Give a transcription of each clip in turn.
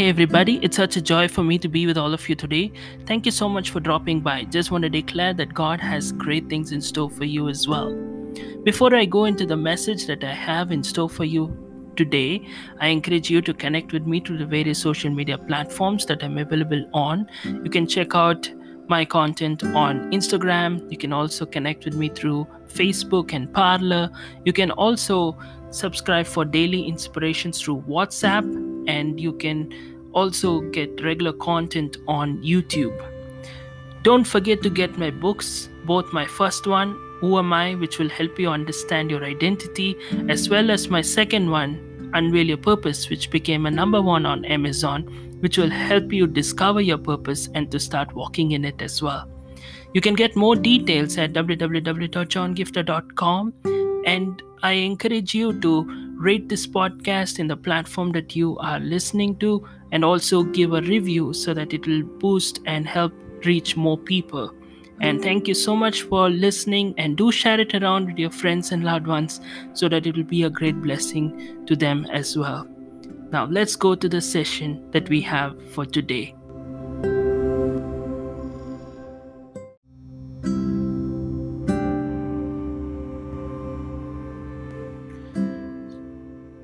Hey everybody, it's such a joy for me to be with all of you today. Thank you so much for dropping by. Just want to declare that God has great things in store for you as well. Before I go into the message that I have in store for you today, I encourage you to connect with me through the various social media platforms that I'm available on. You can check out my content on Instagram. You can also connect with me through Facebook and Parler. You can also subscribe for daily inspirations through WhatsApp, and you can also get regular content on YouTube. Don't forget to get my books, both my first one, Who Am I, which will help you understand your identity, as well as my second one, Unveil Your Purpose, which became a number one on Amazon, which will help you discover your purpose and to start walking in it as well. You can get more details at www.johngiftah.com and I encourage you to rate this podcast in the platform that you are listening to and also give a review so that it will boost and help reach more people. And thank you so much for listening and do share it around with your friends and loved ones so that it will be a great blessing to them as well. Now, let's go to the session that we have for today.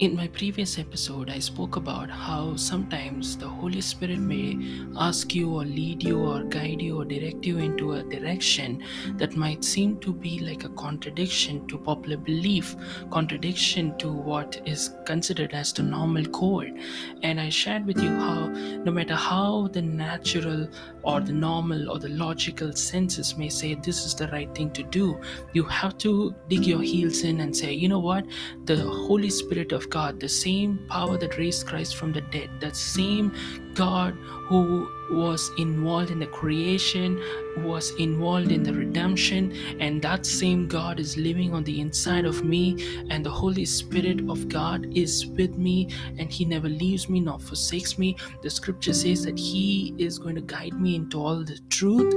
In my previous episode, I spoke about how sometimes the Holy Spirit may ask you or lead you or guide you or direct you into a direction that might seem to be like a contradiction to popular belief, contradiction to what is considered as the normal code. And I shared with you how no matter how the natural or the normal or the logical senses may say this is the right thing to do, you have to dig your heels in and say, you know what, the Holy Spirit of God, the same power that raised Christ from the dead, that same God who was involved in the creation, was involved in the redemption, and that same God is living on the inside of me, and the Holy Spirit of God is with me, and He never leaves me nor forsakes me. The scripture says that He is going to guide me into all the truth.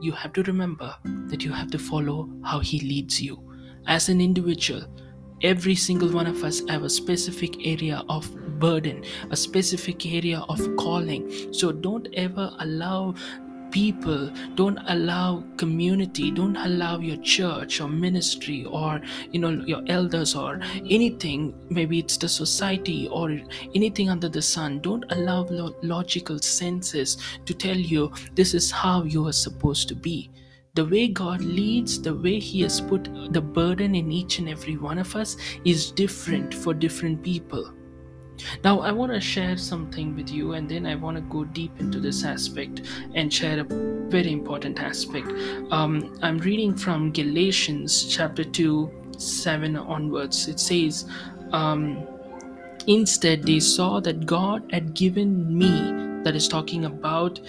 You have to remember that you have to follow how He leads you as an individual every single one of us have a specific area of burden a specific area of calling. So don't ever allow people don't allow community don't allow your church or ministry or you know your elders or anything. Maybe it's the society or anything under the sun. Don't allow logical senses to tell you this is how you are supposed to be the way God leads, the way He has put the burden in each and every one of us is different for different people. Now, I want to share something with you, and then I want to go deep into this aspect and share a very important aspect. Um, I'm reading from Galatians chapter 2, 7 onwards. It says, um, Instead, they saw that God had given me, that is talking about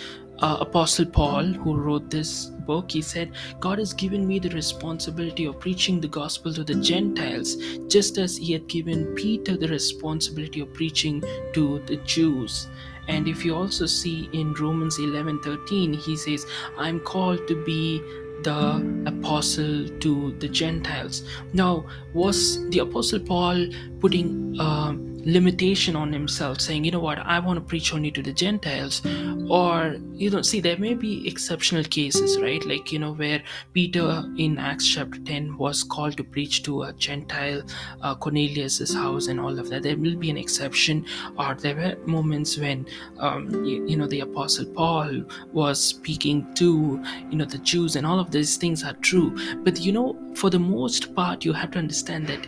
uh, Apostle Paul, who wrote this book, he said, God has given me the responsibility of preaching the gospel to the Gentiles, just as he had given Peter the responsibility of preaching to the Jews. And if you also see in Romans 11 13, he says, I'm called to be the apostle to the Gentiles. Now, was the apostle Paul putting uh, limitation on himself saying you know what? I want to preach only to the gentiles. Or you know see there may be exceptional cases right? Like you know where peter in acts chapter 10 was called to preach to a gentile uh, cornelius's house and all of that. There will be an exception. Or there were moments when um, you, you know the apostle paul was speaking to you know the jews and all of these things are true. But you know for the most part you have to understand that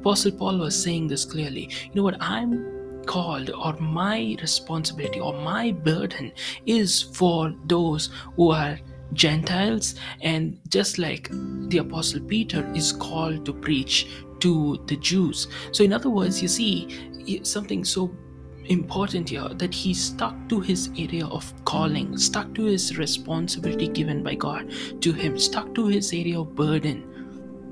Apostle Paul was saying this clearly. You know what? I'm called, or my responsibility, or my burden is for those who are Gentiles, and just like the Apostle Peter is called to preach to the Jews. So, in other words, you see something so important here that he stuck to his area of calling, stuck to his responsibility given by God to him, stuck to his area of burden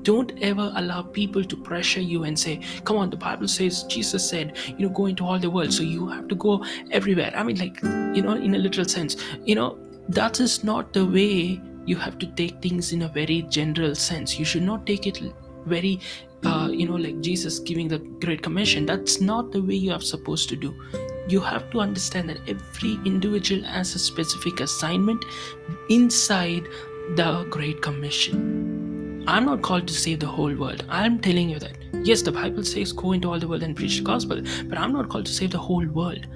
don't ever allow people to pressure you and say come on the bible says jesus said you know go into all the world so you have to go everywhere i mean like you know in a literal sense you know that is not the way you have to take things in a very general sense you should not take it very uh, you know, like Jesus giving the Great Commission. That's not the way you are supposed to do. You have to understand that every individual has a specific assignment inside the Great Commission. I'm not called to save the whole world. I'm telling you that. Yes, the Bible says go into all the world and preach the gospel, but I'm not called to save the whole world.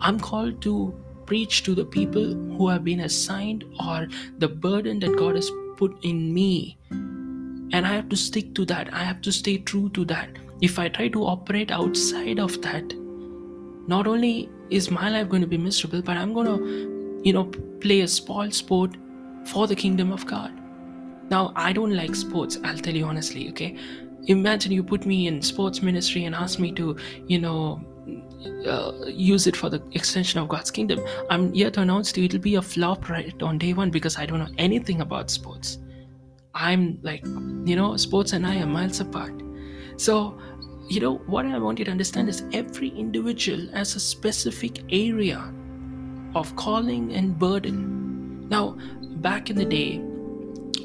I'm called to preach to the people who have been assigned or the burden that God has put in me. And I have to stick to that. I have to stay true to that. If I try to operate outside of that, not only is my life going to be miserable, but I'm going to, you know, play a spoil sport for the kingdom of God. Now, I don't like sports, I'll tell you honestly, okay? Imagine you put me in sports ministry and ask me to, you know, uh, use it for the extension of God's kingdom. I'm here to announce to you it'll be a flop right on day one because I don't know anything about sports. I'm like, you know, sports and I are miles apart. So, you know, what I want you to understand is every individual has a specific area of calling and burden. Now, back in the day,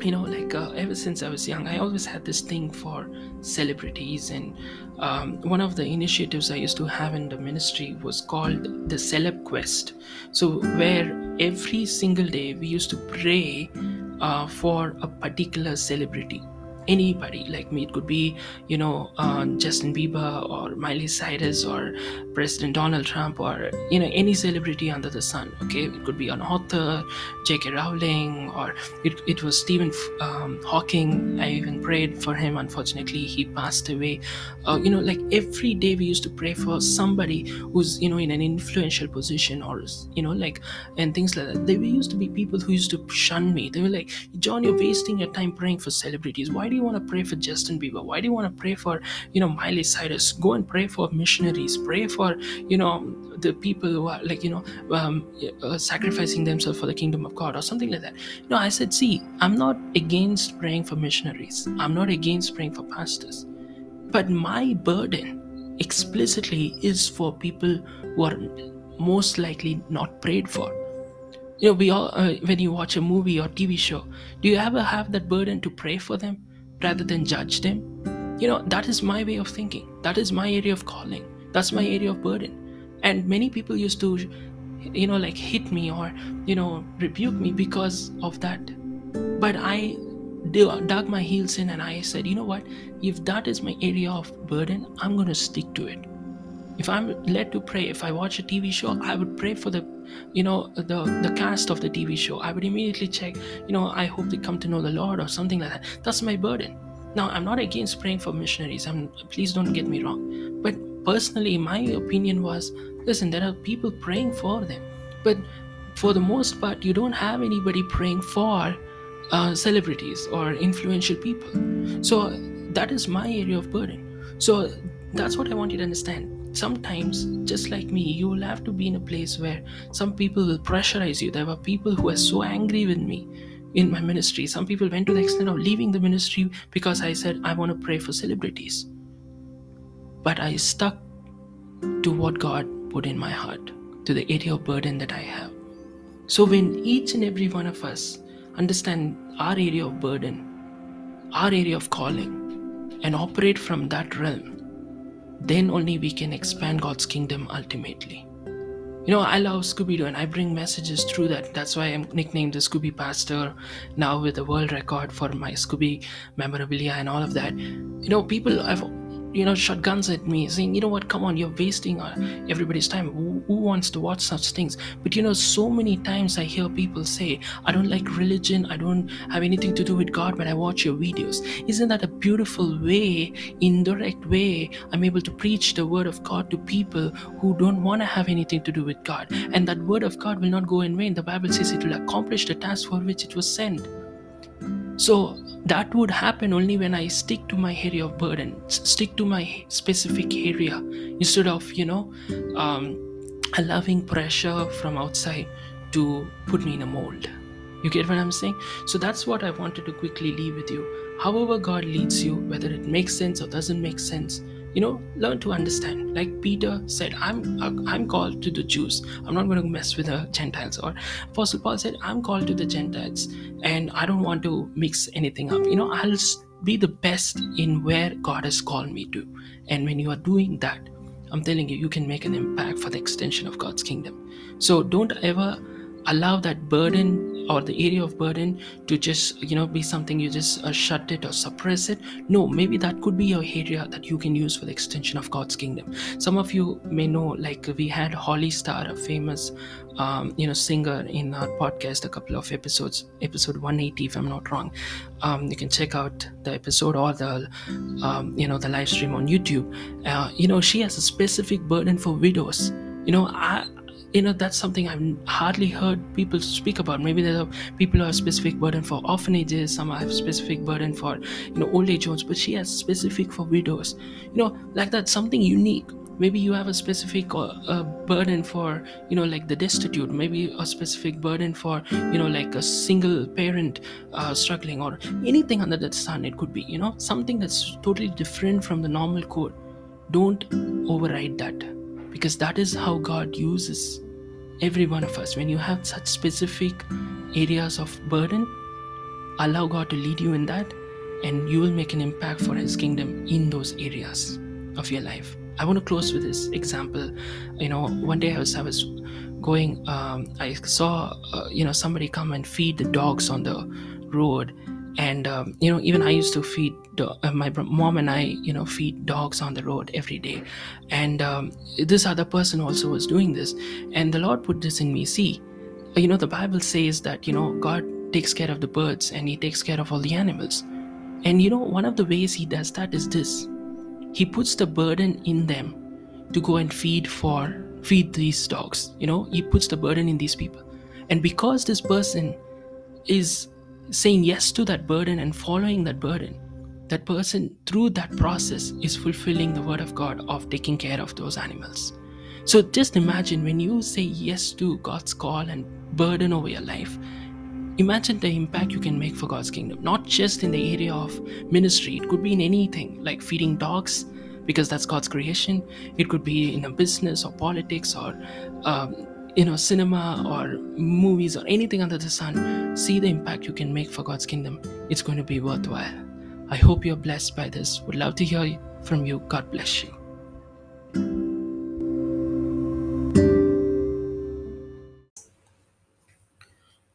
you know like uh, ever since i was young i always had this thing for celebrities and um, one of the initiatives i used to have in the ministry was called the celeb quest. So where every single day we used to pray uh, for a particular celebrity anybody. Like me it could be you know uh, justin bieber or miley cyrus or president donald trump or you know any celebrity under the sun okay? It could be an author j.k rowling or it, it was stephen um, hawking. I even prayed for him. Unfortunately he passed away. Uh, you know like every day we used to pray for somebody who's you know in an influential position or you know like and things like that. There used to be people who used to shun me. They were like john you're wasting your time praying for celebrities. Why do do you want to pray for Justin Bieber? Why do you want to pray for, you know, Miley Cyrus? Go and pray for missionaries. Pray for, you know, the people who are like, you know, um, uh, sacrificing themselves for the kingdom of God or something like that. Know, I said, see, I'm not against praying for missionaries. I'm not against praying for pastors. But my burden explicitly is for people who are most likely not prayed for you know we all uh, when you watch a movie or tv show do you ever have that burden to pray for them rather than judge them. You know, that is my way of thinking. That is my area of calling. That's my area of burden. And many people used to, you know, like hit me or, you know, rebuke me because of that. But I dug my heels in and I said, you know what? If that is my area of burden, I'm going to stick to it. If I'm led to pray, if I watch a TV show, I would pray for the, you know, the the cast of the TV show. I would immediately check, you know, I hope they come to know the Lord or something like that. That's my burden. Now, I'm not against praying for missionaries. I'm please don't get me wrong. But personally, my opinion was, listen, there are people praying for them, but for the most part, you don't have anybody praying for uh, celebrities or influential people. So that is my area of burden. So that's what I want you to understand sometimes just like me you will have to be in a place where some people will pressurize you. There were people who were so angry with me in my ministry. Some people went to the extent of leaving the ministry because i said i want to pray for celebrities. But i stuck to what god put in my heart to the area of burden that i have. So when each and every one of us understand our area of burden our area of calling and operate from that realm then only we can expand God's kingdom ultimately. You know, I love Scooby Doo and I bring messages through that. That's why I'm nicknamed the Scooby Pastor now with a world record for my Scooby memorabilia and all of that. You know, people have you know, shot guns at me, saying, you know what, come on, you're wasting uh, everybody's time. Who, who, wants to watch such things? But you know, so many times I hear people say, I don't like religion, I don't have anything to do with God, but I watch your videos. Isn't that a beautiful way, indirect way, I'm able to preach the word of God to people who don't want to have anything to do with God? And that word of God will not go in vain. The Bible says it will accomplish the task for which it was sent. So that would happen only when I stick to my area of burden, stick to my specific area instead of, you know, um, allowing pressure from outside to put me in a mold. You get what I'm saying? So that's what I wanted to quickly leave with you. However, God leads you, whether it makes sense or doesn't make sense, you know learn to understand like peter said i'm i'm called to the jews i'm not going to mess with the gentiles or apostle paul said i'm called to the gentiles and i don't want to mix anything up you know i'll be the best in where God has called me to. And when you are doing that, I'm telling you, you can make an impact for the extension of God's kingdom. So don't ever allow that burden or the area of burden to just you know be something you just uh, shut it or suppress it. No maybe that could be your area that you can use for the extension of god's kingdom. Some of you may know like we had Holly Starr a famous um, you know singer in our podcast a couple of episodes episode 180 if i'm not wrong. Um, you can check out the episode or the um, you know the live stream on youtube. Uh, you know she has a specific burden for widows. You know I, you know that's something i've hardly heard people speak about. Maybe there are people who have specific burden for orphanages some have specific burden for you know old age homes but she has specific for widows. You know like that's something unique. Maybe you have a specific uh, uh, burden for you know like the destitute. Maybe a specific burden for you know like a single parent uh, struggling or anything under the sun it could be you know. Something that's totally different from the normal code. Don't override that because that is how god uses every one of us when you have such specific areas of burden allow god to lead you in that and you will make an impact for his kingdom in those areas of your life. I want to close with this example. You know one day i was i was going um, i saw uh, you know somebody come and feed the dogs on the road and um, you know even i used to feed do- uh, my mom and i you know feed dogs on the road every day. And um, this other person also was doing this. And the lord put this in me. See you know the bible says that you know god takes care of the birds and he takes care of all the animals. And you know one of the ways he does that is this. He puts the burden in them to go and feed for feed these dogs. You know he puts the burden in these people. And because this person is saying yes to that burden and following that burden, that person through that process is fulfilling the word of God of taking care of those animals. So just imagine when you say yes to God's call and burden over your life, imagine the impact you can make for God's kingdom, not just in the area of ministry, it could be in anything like feeding dogs. Because that's God's creation. It could be in a business or politics or um, you know cinema or movies or anything under the sun see the impact you can make for god's kingdom. It's going to be worthwhile. I hope you're blessed by this. Would love to hear from you. God bless you.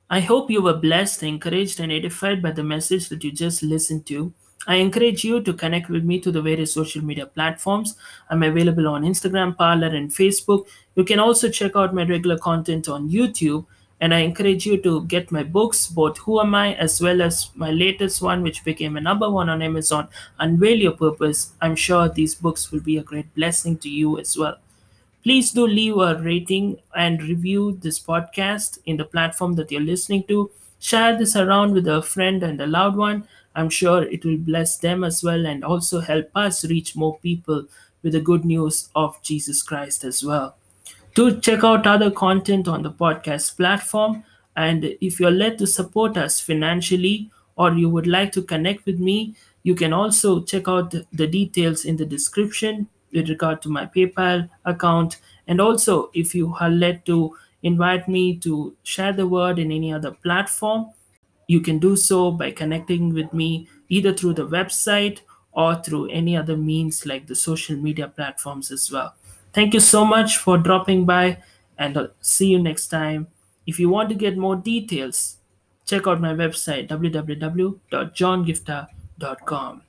I hope you were blessed, encouraged, and edified by the message that you just listened to. I encourage you to connect with me to the various social media platforms. I'm available on Instagram, Parler, and Facebook. You can also check out my regular content on YouTube. And I encourage you to get my books, both Who Am I, as well as my latest one, which became a number one on Amazon, Unveil Your Purpose. I'm sure these books will be a great blessing to you as well. Please do leave a rating and review this podcast in the platform that you're listening to. Share this around with a friend and a loved one. I'm sure it will bless them as well and also help us reach more people with the good news of Jesus Christ as well. Do check out other content on the podcast platform. And if you're led to support us financially or you would like to connect with me, you can also check out the details in the description with regard to my PayPal account. And also, if you are led to invite me to share the word in any other platform, you can do so by connecting with me either through the website or through any other means like the social media platforms as well. Thank you so much for dropping by, and I'll see you next time. If you want to get more details, check out my website www.johngiftah.com.